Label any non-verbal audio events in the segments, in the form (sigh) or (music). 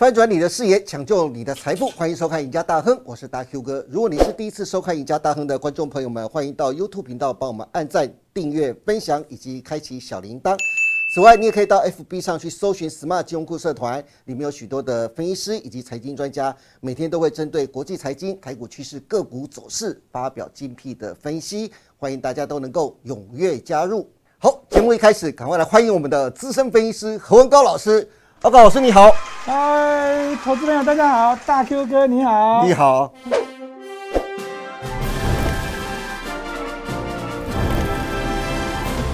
翻转你的视野，抢救你的财富，欢迎收看《赢家大亨》，我是大 Q 哥。如果你是第一次收看《赢家大亨》的观众朋友们，欢迎到 YouTube 频道帮我们按赞、订阅、分享以及开启小铃铛。此外，你也可以到 FB 上去搜寻 Smart 金融库社团，里面有许多的分析师以及财经专家，每天都会针对国际财经、台股趋势、个股走势发表精辟的分析，欢迎大家都能够踊跃加入。好，节目一开始，赶快来欢迎我们的资深分析师何文高老师。报告老师你好，嗨，投资朋友大家好，大 Q 哥你好，你好。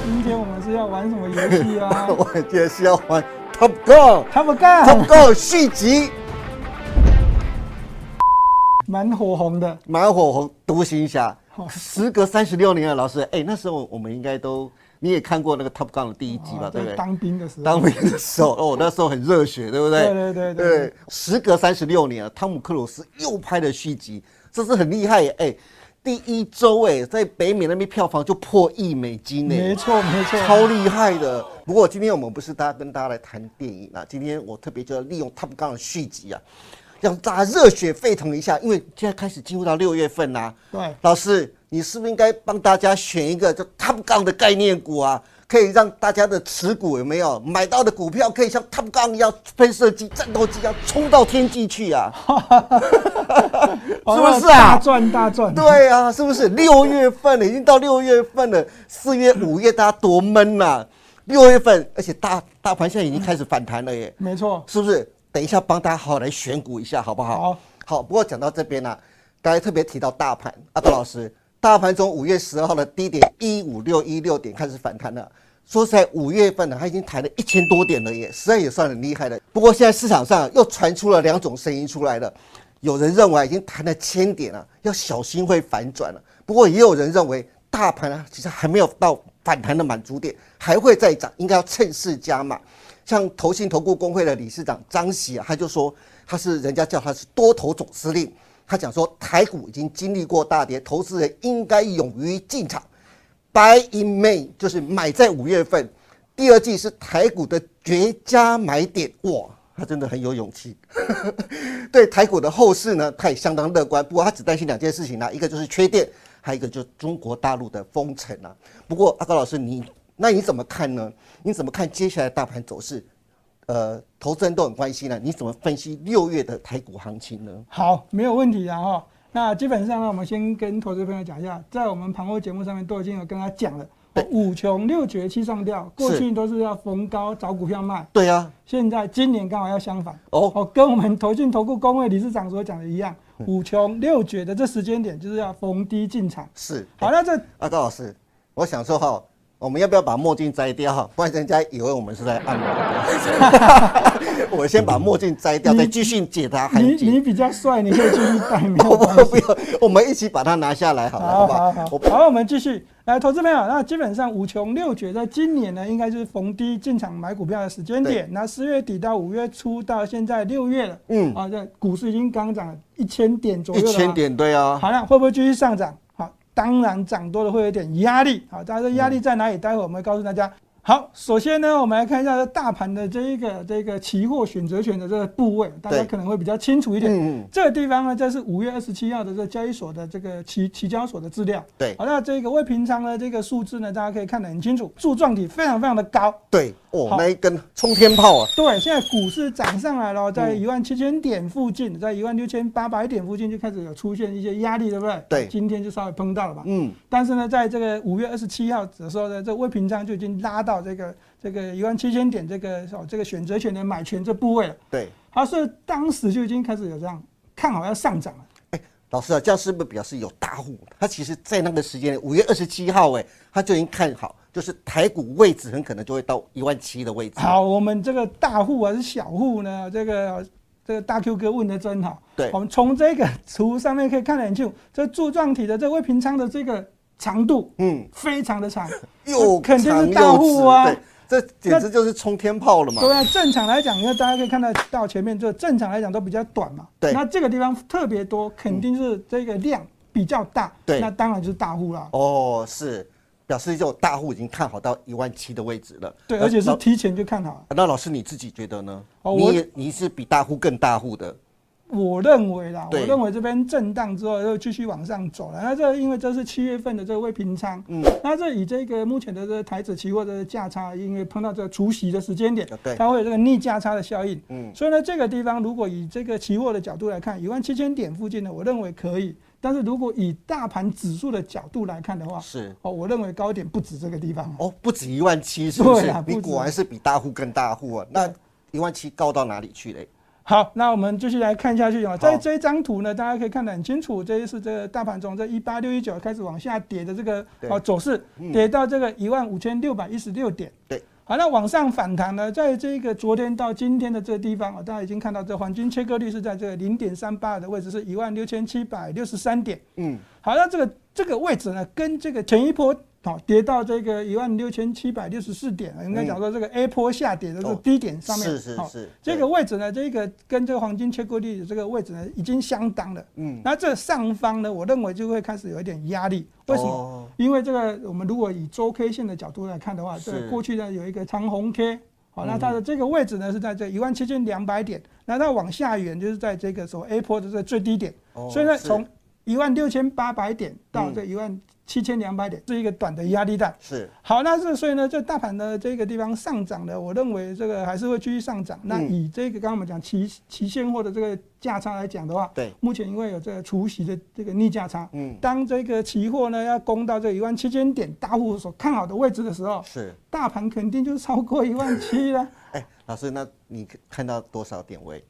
今天我们是要玩什么游戏啊？(laughs) 我今天是要玩 Top Gun，Top Top Gun Gun 续集，蛮火红的，蛮火红。独行侠，时隔三十六年了，老师，哎，那时候我们应该都。你也看过那个 Top Gun 的第一集吧？对不对？当兵的时候，当兵的时候，哦，那时候很热血，对不对？对对对对。时隔三十六年，汤姆克鲁斯又拍了续集，这是很厉害耶！哎，第一周哎，在北美那边票房就破亿美金呢。没错没错，超厉害的。不过今天我们不是大家跟大家来谈电影啊，今天我特别就要利用 Top Gun 的续集啊，让大家热血沸腾一下，因为现在开始进入到六月份啦。对，老师。你是不是应该帮大家选一个叫 Top Gun 的概念股啊？可以让大家的持股有没有买到的股票可以像 Top Gun 一样喷射机、战斗机一样冲到天际去啊？(laughs) 是不是啊？大赚大赚！对啊，是不是？六月份了，已经到六月份了，四月、五月大家多闷呐！六月份，而且大大盘现在已经开始反弹了耶。没错，是不是？等一下帮大家好好来选股一下，好不好？好。好，不过讲到这边呢，刚才特别提到大盘，阿高老师。大盘从五月十二号的低点一五六一六点开始反弹了。说实在，五月份呢，它已经弹了一千多点了耶，实在也算很厉害了。不过现在市场上又传出了两种声音出来了，有人认为已经弹了千点了，要小心会反转了。不过也有人认为，大盘啊其实还没有到反弹的满足点，还会再涨，应该要趁势加码。像投信投顾工会的理事长张喜啊，他就说他是人家叫他是多头总司令。他讲说，台股已经经历过大跌，投资人应该勇于进场，Buy in May 就是买在五月份，第二季是台股的绝佳买点。哇，他真的很有勇气。(laughs) 对台股的后市呢，他也相当乐观。不过他只担心两件事情呢，一个就是缺电，还有一个就是中国大陆的封城啊。不过阿高老师，你那你怎么看呢？你怎么看接下来大盘走势？呃，投资人都很关心呢，你怎么分析六月的台股行情呢？好，没有问题啊哈。那基本上呢，我们先跟投资朋友讲一下，在我们盘后节目上面都已经有跟他讲了，五穷六绝七上吊，过去都是要逢高找股票卖。对啊，现在今年刚好要相反哦，哦，跟我们投信投顾工会理事长所讲的一样，五穷六绝的这时间点就是要逢低进场。是，好，那这啊，高老师，我想说哈。我们要不要把墨镜摘掉哈？不然人家以为我们是在按摩。我先把墨镜摘掉，再继续解答。你你比较帅，你可以继续戴。不不 (laughs) 不要，我们一起把它拿下来，好了，好不好？好，我们继续来，投资朋友。那基本上五穷六绝，在今年呢，应该就是逢低进场买股票的时间点。那四月底到五月初到现在六月了，嗯，啊，这股市已经刚涨了一千点左右了。一千点，对啊。好了，会不会继续上涨？当然涨多了会有点压力，好，大家压力在哪里？待会我们会告诉大家。好，首先呢，我们来看一下这大盘的这一个这个期货选择权的这个部位，大家可能会比较清楚一点。这个地方呢，这是五月二十七号的这个交易所的这个期期交所的资料。对。好，那这个未平仓的这个数字呢，大家可以看得很清楚，柱状体非常非常的高。对。哦，那一根冲天炮啊！对，现在股市涨上来了，在一万七千点附近，在一万六千八百点附近就开始有出现一些压力，对不对？对。今天就稍微碰到了吧。嗯。但是呢，在这个五月二十七号的时候呢，这未平仓就已经拉到这个。这个一万七千点，这个哦，这个选择权的买权这部位了。对，而是当时就已经开始有这样看好要上涨了。哎，老师啊，这样是不是表示有大户？他其实在那个时间，五月二十七号，哎，他就已经看好，就是台股位置很可能就会到一万七的位置。好，我们这个大户还是小户呢？这个这个大 Q 哥问的真好。对，我们从这个图上面可以看得很清楚，这柱状体的这未平仓的这个长度，嗯，非常的长，(laughs) 又肯定是大户啊。这简直就是冲天炮了嘛！对啊，正常来讲，因为大家可以看得到前面，就正常来讲都比较短嘛。对。那这个地方特别多，肯定是这个量比较大。对。那当然就是大户了。哦，是。表示这种大户已经看好到一万七的位置了。对，而且是提前就看好。那老师你自己觉得呢？哦我你也你是比大户更大户的，我认为啦，我对认为这边震荡之后又继续往上走了。那这因为这是七月份的这个未平仓，嗯，那这以这个目前的这个台指期货的价差，因为碰到这个除夕的时间点，对，它会有这个逆价差的效应。嗯，所以呢，这个地方如果以这个期货的角度来看，一万七千点附近呢，我认为可以。但是如果以大盘指数的角度来看的话，是。哦，我认为高点不止这个地方。哦，不止一万七，是不是对啊？不你果然是比大户更大户啊！那一万七高到哪里去嘞？好，那我们继续来看下去啊。在这一张图呢，大家可以看得很清楚，这一是这个大盘从这一八六一九开始往下跌的这个对哦走势，嗯跌到这个一万五千六百一十六点。对。好，那往上反弹呢，在这个昨天到今天的这个地方啊，大家已经看到这黄金切割率是在这个零点三八的位置，是一万六千七百六十三点。嗯，好，那这个这个位置呢，跟这个前一波好、跌到这个一万六千七百六十四点，应该讲说这个 A 波下跌的这个哦低点上面，是是好是，这个位置呢，这个跟这个黄金切割率的这个位置呢，已经相当了。嗯，那这上方呢，我认为就会开始有一点压力。为什么？么？因为这个我们如果以周 K 线的角度来看的话，是这个过去呢有一个长红 K。好，那嗯它的这个位置呢是在这一万七千两百点，那它往下远就是在这个所谓 A 波的这个最低点，哦所以呢，是从一万六千八百点到嗯这一万七千两百点是一个短的压力带。是好，那这所以呢，这大盘的这个地方上涨呢，我认为这个还是会继续上涨。那嗯以这个刚刚我们讲期期现货的这个价差来讲的话，对，目前因为有这个除息的这个逆价差，嗯，当这个期货呢要攻到这一万七千点大户所看好的位置的时候，是。大盘肯定就超过一万七了。(laughs) 哎，老师，那你看到多少点位？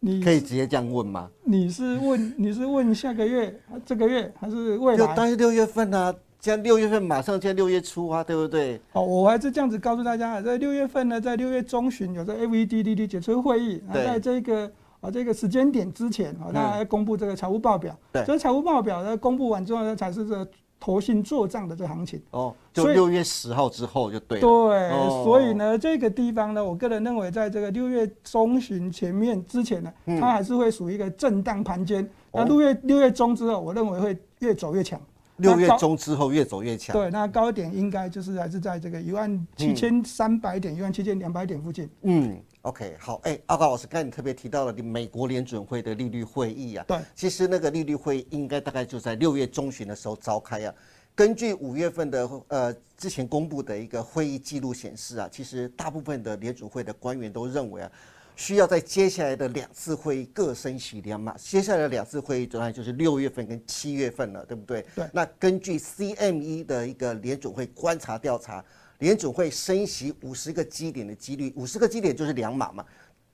你可以直接这样问吗？你是问你是问下个月、这个月还是未就来？当然六月份啊，现在六月份马上现在六月初啊，对不对？哦，我还是这样子告诉大家，在六月份呢，在六月中旬有这 FEDDD 决策会议，在这个啊这个时间点之前，啊，那公布这个财务报表。对这财务报表呢公布完之后呢，才是这个投信做账的这个行情。哦，就六月十号之后就对了。对，哦所以呢，这个地方呢，我个人认为，在这个六月中旬前面之前呢，嗯它还是会属于一个震荡盘间。那哦六月六月中之后，我认为会越走越强。六月中之后越走越强。对，那高点应该就是还是在这个一万七千三百点、一万七千两百点附近。嗯，OK，好，哎，阿高老师，刚才你特别提到了美国联准会的利率会议啊，对，其实那个利率会议应该大概就在六月中旬的时候召开啊。根据五月份的呃之前公布的一个会议记录显示啊，其实大部分的联准会的官员都认为啊，需要在接下来的两次会议各升息两码。接下来的两次会议当然就是六月份跟七月份了，对不对？对那根据 CME 的一个联准会观察调查，联准会升息五十个基点的几率，五十个基点就是两码嘛。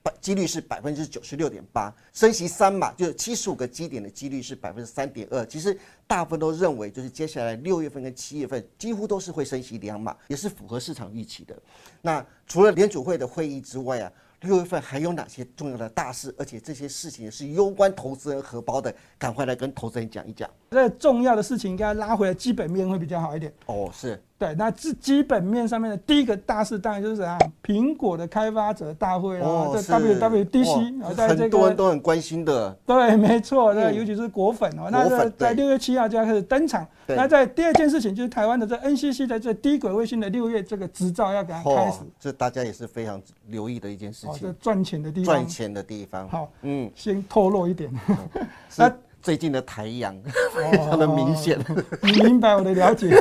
百几率是百分之九十六点八，升息三码就是七十五个基点的几率是百分之三点二。其实大部分都认为，就是接下来六月份跟七月份几乎都是会升息两码，也是符合市场预期的。那除了联储会的会议之外啊，六月份还有哪些重要的大事？而且这些事情是攸关投资人荷包的，赶快来跟投资人讲一讲。这重要的事情应该拉回来基本面会比较好一点。哦，是对，那基基本面上面的第一个大事当然就是啊，苹果的开发者大会啊，这哦是 WWDC 哇啊，在这很多人都很关心的。对，没错，那嗯尤其是果粉哦，那在在六月七号就要开始登场。那在第二件事情就是台湾的这 NCC 的这低轨卫星的六月这个执照要给它开始哦，，这大家也是非常留意的一件事情，赚钱的地方。赚钱的地方。好，嗯，先透露一点，那最近的台阳，非常的明显。你明白我的了解。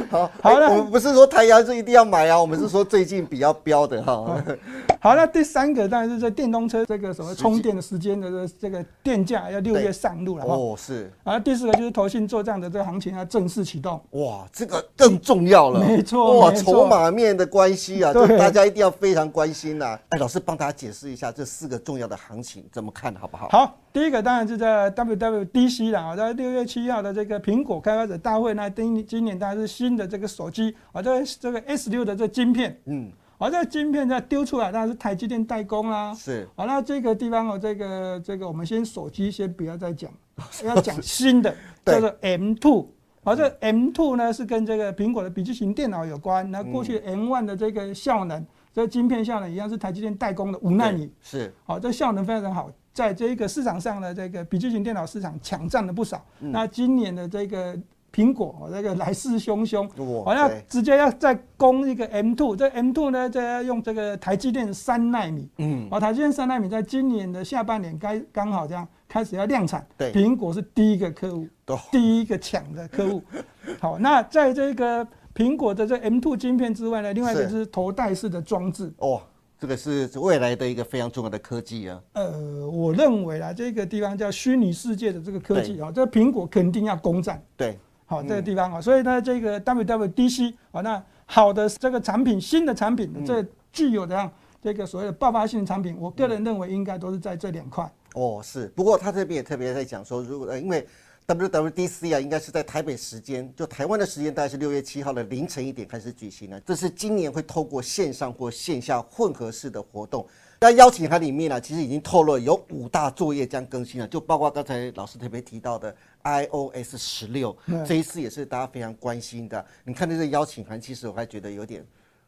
(laughs) 好，好了哎我们不是说台阳是一定要买啊，我们是说最近比较标的哈。(laughs) 好，那第三个当然是在电动车这个什么充电的时间的这这个电价要六月上路了哈。哦，是然后第四个就是投信做账的这个行情要正式启动。哇，这个更重要了。没错哇，筹码面的关系啊，大家一定要非常关心呐。哎，老师帮大家解释一下这四个重要的行情怎么看好不好？好，第一个当然是在 WWDC 啦，啊，在六月七号的这个苹果开发者大会，呢今今年当然是新的这个手机啊，这个这个 S 六的这晶片，嗯，啊，这个晶片在丢出来，当然是台积电代工啦。是好，那这个地方哦，这个这个我们先手机先不要再讲，(laughs) 要讲新的，叫做 M two。好，这 M two 呢是跟这个苹果的笔记型电脑有关。那过去 M one 的这个效能，这晶片效能一样是台积电代工的五纳米。是好，这效能非常好，在这个市场上的，这个笔记型电脑市场抢占了不少。嗯。那今年的这个苹果哦，这个来势汹汹，哇好像直接要再攻一个 M2，这 M2 呢，这要用这个台积电三纳米，嗯，哦，台积电三纳米在今年的下半年该刚好这样开始要量产，对。苹果是第一个客户，第一个抢的客户。(laughs) 好，那在这个苹果的这 M2 晶片之外呢，另外一个就是头戴式的装置。哦，这个是未来的一个非常重要的科技啊。呃，我认为啊，这个地方叫虚拟世界的这个科技啊，这个苹果肯定要攻占。对，好，嗯这个地方啊，所以呢，这个 WWDC 啊，那好的这个产品，新的产品，嗯这具有这样这个所谓的爆发性的产品，我个人认为应该都是在这两块。哦，是。不过他这边也特别在讲说，如果呃，因为 WWDC 啊，应该是在台北时间，就台湾的时间大概是六月七号的凌晨一点开始举行的。这是今年会透过线上或线下混合式的活动。那邀请函里面呢、其实已经透露有五大作业将更新了，就包括刚才老师特别提到的 iOS 十六对，这一次也是大家非常关心的。你看这个邀请函，其实我还觉得有点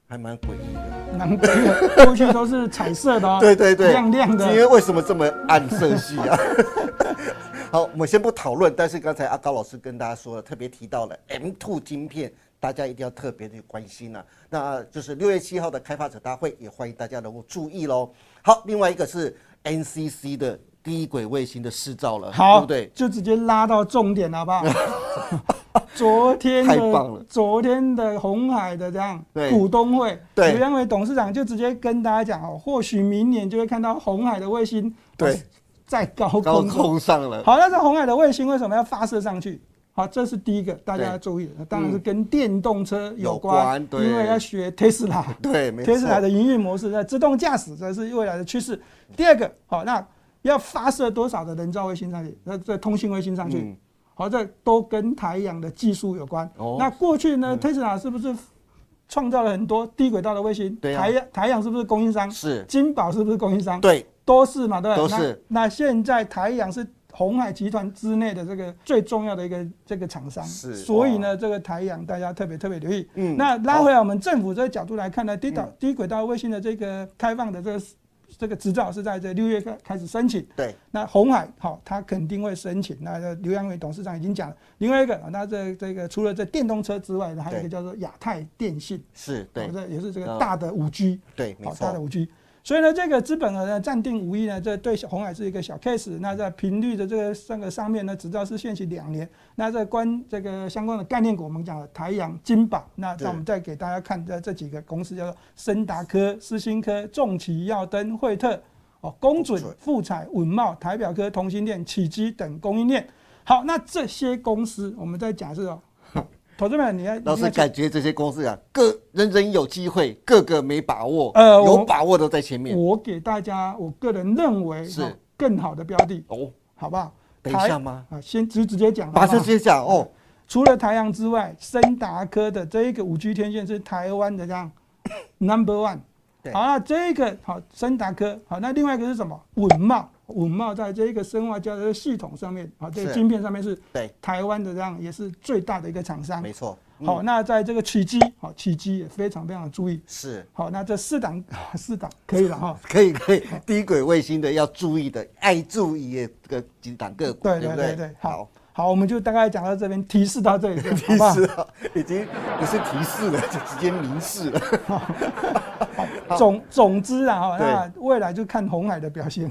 还蛮诡异的。难怪过去都是彩色的 (laughs) 哦，对对对，亮亮的今的。天为什么这么暗色系啊？(laughs) 好，我们先不讨论，但是刚才阿高老师跟大家说了，特别提到了 M2 晶片，大家一定要特别的关心啊。那就是六月七号的开发者大会，也欢迎大家能够注意喽。好，另外一个是 NCC 的低轨卫星的试照了，好，对不对？就直接拉到重点好不好？昨 (laughs) 天太棒了的昨天的红海的这样对股东会，对刘阳伟董事长就直接跟大家讲哦，或许明年就会看到红海的卫星对哦在高高空中。空上了，好，那这红海的卫星为什么要发射上去？好，这是第一个大家要注意的，当然是跟电动车有有关，因为要学特斯拉。对，没特斯拉错，的营运模式在自动驾驶，这是未来的趋势。第二个，好，那要发射多少的人造卫星上去？那这通信卫星上去，嗯好，这都跟台阳的技术有关。哦那过去呢，特斯拉是不是创造了很多低轨道的卫星？对啊台阳台阳是不是供应商？是，金宝是不是供应商？对，都是嘛，对不对？都是那。那现在台阳是红海集团之内的这个最重要的一个这个厂商，是所以呢，这个台阳大家特别特别留意。嗯那拉回来我们政府这个角度来看呢，低导低轨道卫星的这个开放的这个这个执照是在这六月开开始申请。对，那红海好，他肯定会申请。那这刘扬伟董事长已经讲了，另外一个，那这这个除了这电动车之外呢，还有一个叫做亚太电信，是，对哦，这也是这个嗯大的五 G。对，没好大的，五 G。所以呢，这个资本额呢暂定无疑呢，这对红海是一个小 case。那在频率的这个这个上面呢，执照是限期两年。那在关这个相关的概念股，我们讲了台阳、金宝。那对那我们再给大家看这这几个公司，叫做森达科、思新科、重企耀登、惠特、哦公准公准、富彩、稳茂、台表科、同心链、启基等供应链。好，那这些公司，我们再假设哦，投资们，你要老师感觉这些公司啊，个人人有机会，个个没把握，呃有把握的在前面。我给大家，我个人认为是哦更好的标的，哦，好不好？等一下吗？啊，先直直接讲，马好不好上直接讲哦。除了台阳之外，森达科的这一个五 G 天线是台湾的这样 (coughs) number one。对好，那这一个好，森达科好，那另外一个是什么？稳茂，稳茂在这一个生化胶的系统上面，啊，这个是晶片上面是对，台湾的这样也是最大的一个厂商。没错。嗯好，那在这个起机，好，起机也非常非常的注意。是好，那这四档 (laughs) 四档可以了哈。可以可以，低轨卫星的要注意的，爱注意的这个几档个股，对不对对对，好好，好，我们就大概讲到这边，提示到这里，好提？示啊，已经不是提示了，就直接明示了。(laughs) (laughs) 总总之啊，哈，那未来就看红海的表现。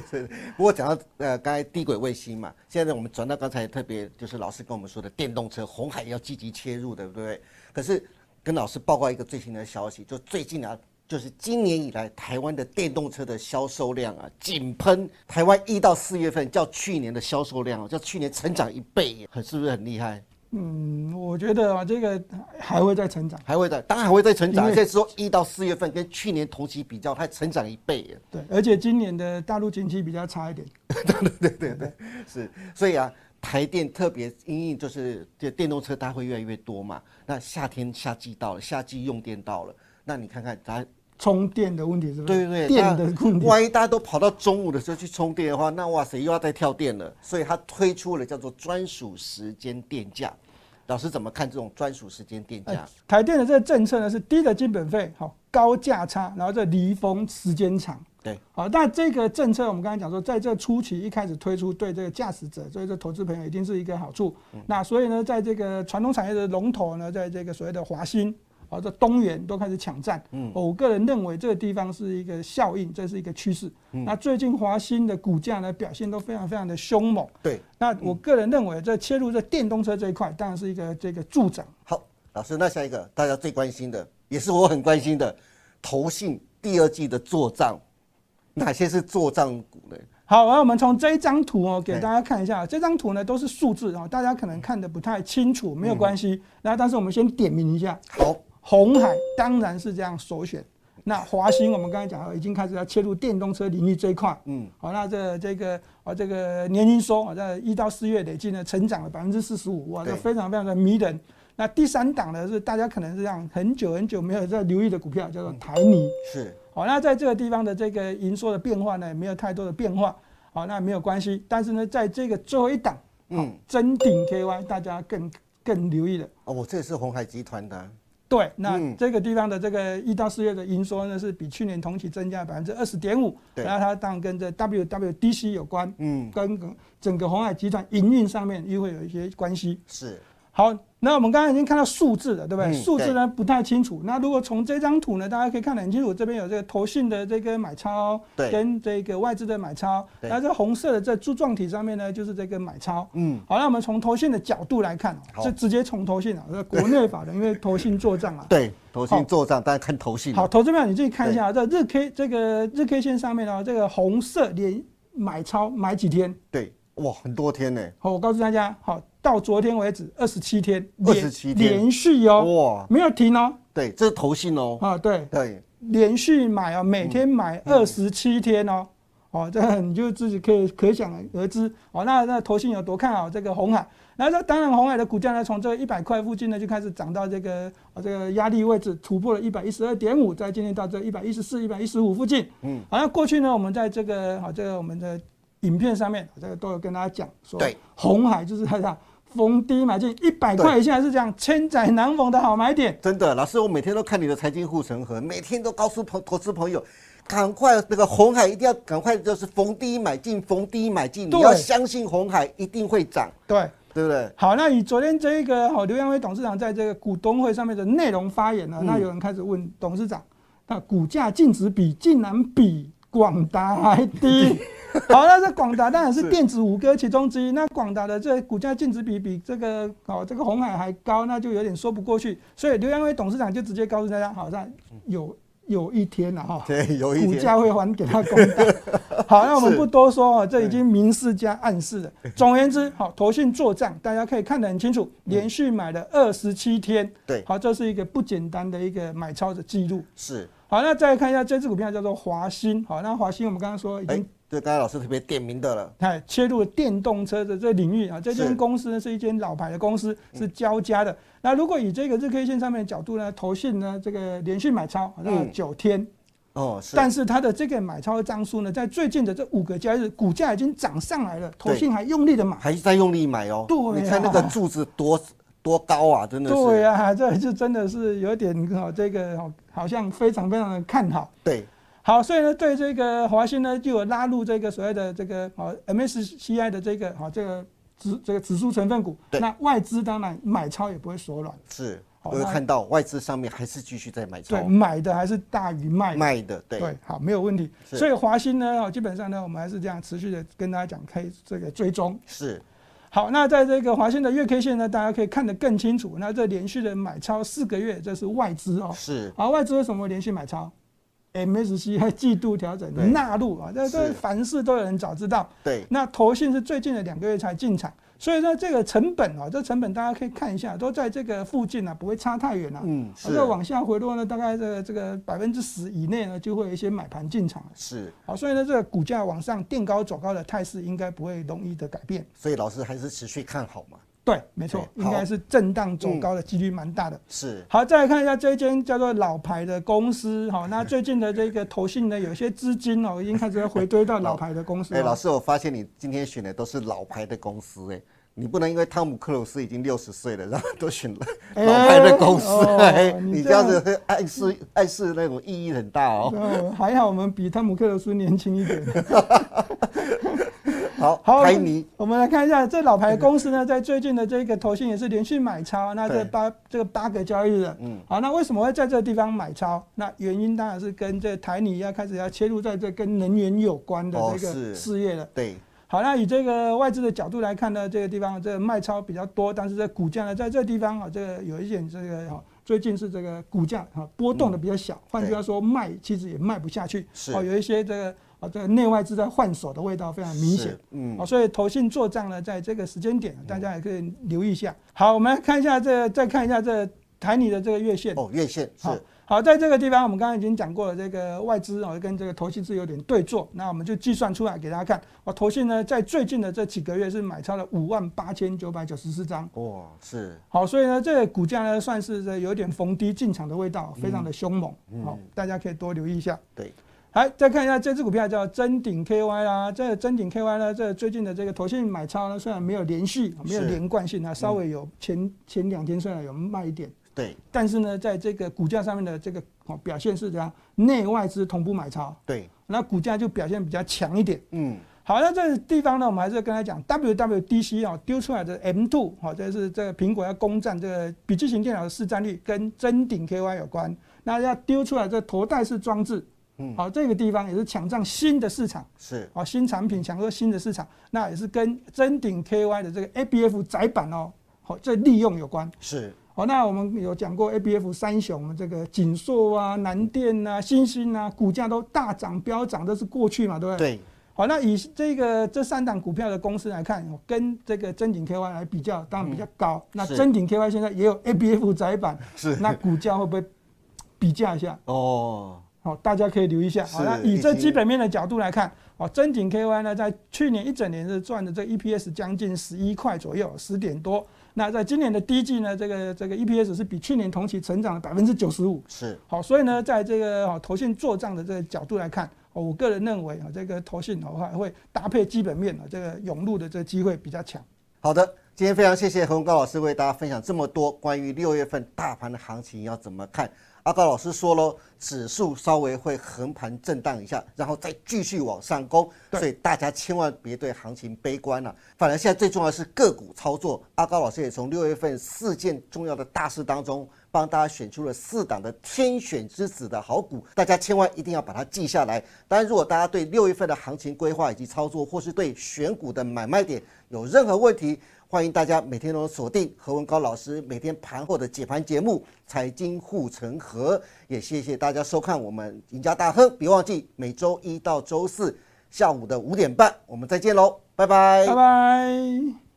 对对。不过讲到呃，刚才低轨卫星嘛，现在我们转到刚才特别就是老师跟我们说的电动车，红海要积极切入，对不对？可是跟老师报告一个最新的消息，就最近啊。就是今年以来，台湾的电动车的销售量啊，井喷。台湾一到四月份，较去年的销售量哦，较去年成长一倍，很是不是很厉害？嗯，我觉得啊，这个还会再成长。还会再，当然还会再成长。因为现在说一到四月份跟去年同期比较，它成长一倍耶。对，而且今年的大陆经济比较差一点。(laughs) 对对对，是。所以啊，台电特别因应就是这电动车它会越来越多嘛。那夏天夏季到了，夏季用电到了，那你看看咱充电的问题是不是？对对对，电的问题。万一大家都跑到中午的时候去充电的话，那哇塞又要再跳电了。所以它推出了叫做专属时间电价。老师怎么看这种专属时间电价？哎台电的这个政策呢是低的基本费，好高价差，然后这离峰时间长。对，好，那这个政策我们刚才讲说，在这初期一开始推出，对这个驾驶者，所以这投资朋友一定是一个好处。那所以呢，在这个传统产业的龙头呢，在这个所谓的华兴。啊，这东元都开始抢占。嗯，我个人认为这个地方是一个效应，这是一个趋势。嗯，那最近华兴的股价呢表现都非常非常的凶猛。对，那我个人认为这切入这电动车这一块，当然是一个这个助长。好，老师，那下一个大家最关心的，也是我很关心的，投信第二季的做账，哪些是做账股呢？好，那我们从这一张图哦，给大家看一下。这张图呢都是数字哦，大家可能看的不太清楚，没有关系。那但是我们先点名一下。好。红海当然是这样首选。那华兴，我们刚才讲了，已经开始要切入电动车领域这一块。嗯，好，那这这个啊，这个年营收啊，在一到四月累计呢，成长了百分之四十五，哇，这非常非常的迷人。那第三档呢，是大家可能是这样很久很久没有在留意的股票，叫做台泥。是，好，那在这个地方的这个营收的变化呢，没有太多的变化。好，那没有关系。但是呢，在这个最后一档，嗯，真顶 KY，大家更更留意了。哦，我这也是红海集团的。对，那这个地方的这个一到四月的营收呢，是比去年同期增加百分之二十点五。然后它当然跟这 WWDC 有关，嗯，跟整个红海集团营运上面又会有一些关系。是。好，那我们刚刚已经看到数字了，对不对？数字呢不太清楚。那如果从这张图呢，大家可以看得很清楚，这边有这个投信的这个买超，跟这个外资的买超。那这红色的这柱状体上面呢，就是这个买超。嗯，好，那我们从投信的角度来看，就直接从投信啊，国内法的，因为投信做账啊。(laughs) 对，投信做账，大家看投信。好，投资票你自己看一下，这日 K 这个日 K 线上面呢，这个红色连买超买几天？对，哇，很多天呢。好，我告诉大家，好。到昨天为止，二十七天，二十七天连续哦，哇，没有停哦。对，这是投信哦。啊，对对，连续买哦，每天买二十七天哦，哦，这你就自己可以可想而知哦。那那投信有多看好这个红海？那这当然，红海的股价呢，从这一百块附近呢就开始涨到这个啊这个压力位置，突破了一百一十二点五，在今天到这一百一十四、一百一十五附近。嗯，好像过去呢，我们在这个好这个我们的影片上面，这个都有跟大家讲说，对，红海就是它样。逢低买进一百块以下是这样，千载难逢的好买点。真的，老师，我每天都看你的财经护城河，每天都告诉朋投资朋友，赶快那个红海一定要赶快，就是逢低买进，逢低买进，你要相信红海一定会涨。对，对不对？好，那以昨天这一个好刘阳辉董事长在这个股东会上面的内容发言呢，那有人开始问董事长，那股价净值比竟然比广达还低。(laughs) 好，那这广达当然是电子五哥其中之一。那广达的这股价净值比比这个哦这个红海还高，那就有点说不过去。所以刘扬伟董事长就直接告诉大家，好像有有一天了哈，对，有一天股价会还给他公道。(laughs) 好，那我们不多说啊，这已经明示加暗示了。总而言之，好，投信做账，大家可以看得很清楚，连续买了二十七天。对，好，这是一个不简单的一个买超的记录。是。好，那再看一下这支股票叫做华兴。好，那华兴我们刚刚说已经。这刚才老师特别点名的了，哎，切入电动车的这领域啊，这间公司呢是一间老牌的公司，是交加的。那如果以这个日 K 线上面的角度呢，投信呢这个连续买超，那九天，哦，是，但是它的这个买超的张数呢，在最近的这五个交易日，股价已经涨上来了，投信还用力的买，还在用力买哦。对，你看那个柱子多多高啊，真的是。对呀，这就真的是有点哦，这个好好像非常非常的看好。对。好，所以呢，对这个华兴呢，就有拉入这个所谓的这个啊 MSCI 的这个啊这个指这个指数成分股。那外资当然买超也不会手软。是，我会看到外资上面还是继续在买超。对，买的还是大于卖。卖的，对。对，好，没有问题。所以华兴呢，基本上呢，我们还是这样持续的跟大家讲，可以这个追踪。是。好，那在这个华兴的月 K 线呢，大家可以看得更清楚。那这连续的买超四个月，这是外资哦。是。好，外资为什么会连续买超？MSC 还季度调整纳入啊，这这凡事都有人早知道。对，那投信是最近的两个月才进场，所以说这个成本啊，这成本大家可以看一下，都在这个附近啊，不会差太远啊。嗯，是。再往下回落呢，大概这个这个百分之十以内呢，就会有一些买盘进场。是。好，所以呢，这个股价往上垫高走高的态势应该不会容易的改变。所以老师还是持续看好嘛。对，没错，应该是震荡走高的几率蛮大的。是，好，再来看一下这间叫做老牌的公司，好，(laughs) 那最近的这个投信呢，有些资金哦，已经开始要回归到老牌的公司。哎，老师，我发现你今天选的都是老牌的公司，哎，你不能因为汤姆克鲁斯已经六十岁了，然后都选了老牌的公司，哎哦你你这样子会暗示暗示那种意义很大哦。呃，还好我们比汤姆克鲁斯年轻一点。(laughs) 好，好台泥我们来看一下这老牌公司呢，在最近的这个投信也是连续买超，那这八这个八个交易日，嗯。好，那为什么会在这个地方买超？那原因当然是跟这台泥要开始要切入在这跟能源有关的这个事业了。对，好，那以这个外资的角度来看呢，这个地方这个卖超比较多，但是这股价呢，在这个地方啊，这个有一点这个哈，最近是这个股价哈波动的比较小，换句话说，卖其实也卖不下去，嗯是。哦，有一些这个啊这个内外资在换手的味道非常明显。嗯啊，，所以投信做账呢，在这个时间点，大家也可以留意一下。好，我们来看一下这，再看一下这台泥的这个月线。哦，月线是好，好，在这个地方我们刚刚已经讲过了，这个外资哦跟这个投信是有点对坐，那我们就计算出来给大家看。哦，投信呢在最近的这几个月是买超了五万八千九百九十四张。哇，是好，所以呢，这个股价呢算是这有点逢低进场的味道，非常的凶猛。好，大家可以多留意一下。对，来，再看一下这只股票叫真鼎 KY 啦，这个真鼎 KY 呢，这最近的这个投信买超呢，虽然没有连续，没有是连贯性啊，稍微有前前两天虽然有卖一点，对，但是呢，在这个股价上面的这个哦表现是怎样，内外资同步买超，对，那股价就表现比较强一点。嗯，好，那这个地方呢，我们还是跟他讲，WWDC 哦丢出来的 M2，好、这是这个苹果要攻占这个笔记型电脑的市占率，跟真鼎 KY 有关。那要丢出来这头戴式装置，嗯好、这个地方也是抢占新的市场，是啊、新产品抢夺新的市场，那也是跟真鼎 KY 的这个 ABF 窄板哦，好、这利用有关。是，好，那我们有讲过 ABF 三雄，这个锦硕啊、南电啊、新兴啊，股价都大涨飙涨，这是过去嘛，对不对？对，好，那以这个这三档股票的公司来看，哦跟这个真鼎 KY 来比较，当然比较高。那是真鼎 KY 现在也有 ABF 窄板，是那股价会不会比价一下？哦，好，大家可以留意一下。好，那以这基本面的角度来看，哦，真景 KY 呢，在去年一整年是赚的这 EPS 将近十一块左右，十点多。那在今年的第一季呢，这个这个 EPS 是比去年同期成长了百分之九十五。是，好，所以呢，在这个哦投信做账的这个角度来看，哦，我个人认为啊，这个投信的话会搭配基本面啊，这个涌入的这个机会比较强。好的，今天非常谢谢何文高老师为大家分享这么多关于六月份大盘的行情要怎么看。阿高老师说喽，指数稍微会横盘震荡一下，然后再继续往上攻，所以大家千万别对行情悲观了、反而现在最重要的是个股操作。阿高老师也从六月份四件重要的大事当中，帮大家选出了四档的天选之子的好股，大家千万一定要把它记下来。当然，如果大家对六月份的行情规划以及操作，或是对选股的买卖点有任何问题，欢迎大家每天都锁定何文高老师每天盘后的解盘节目《财经护城河》，也谢谢大家收看我们赢家大亨。别忘记每周一到周四下午的五点半，我们再见喽，拜拜拜拜。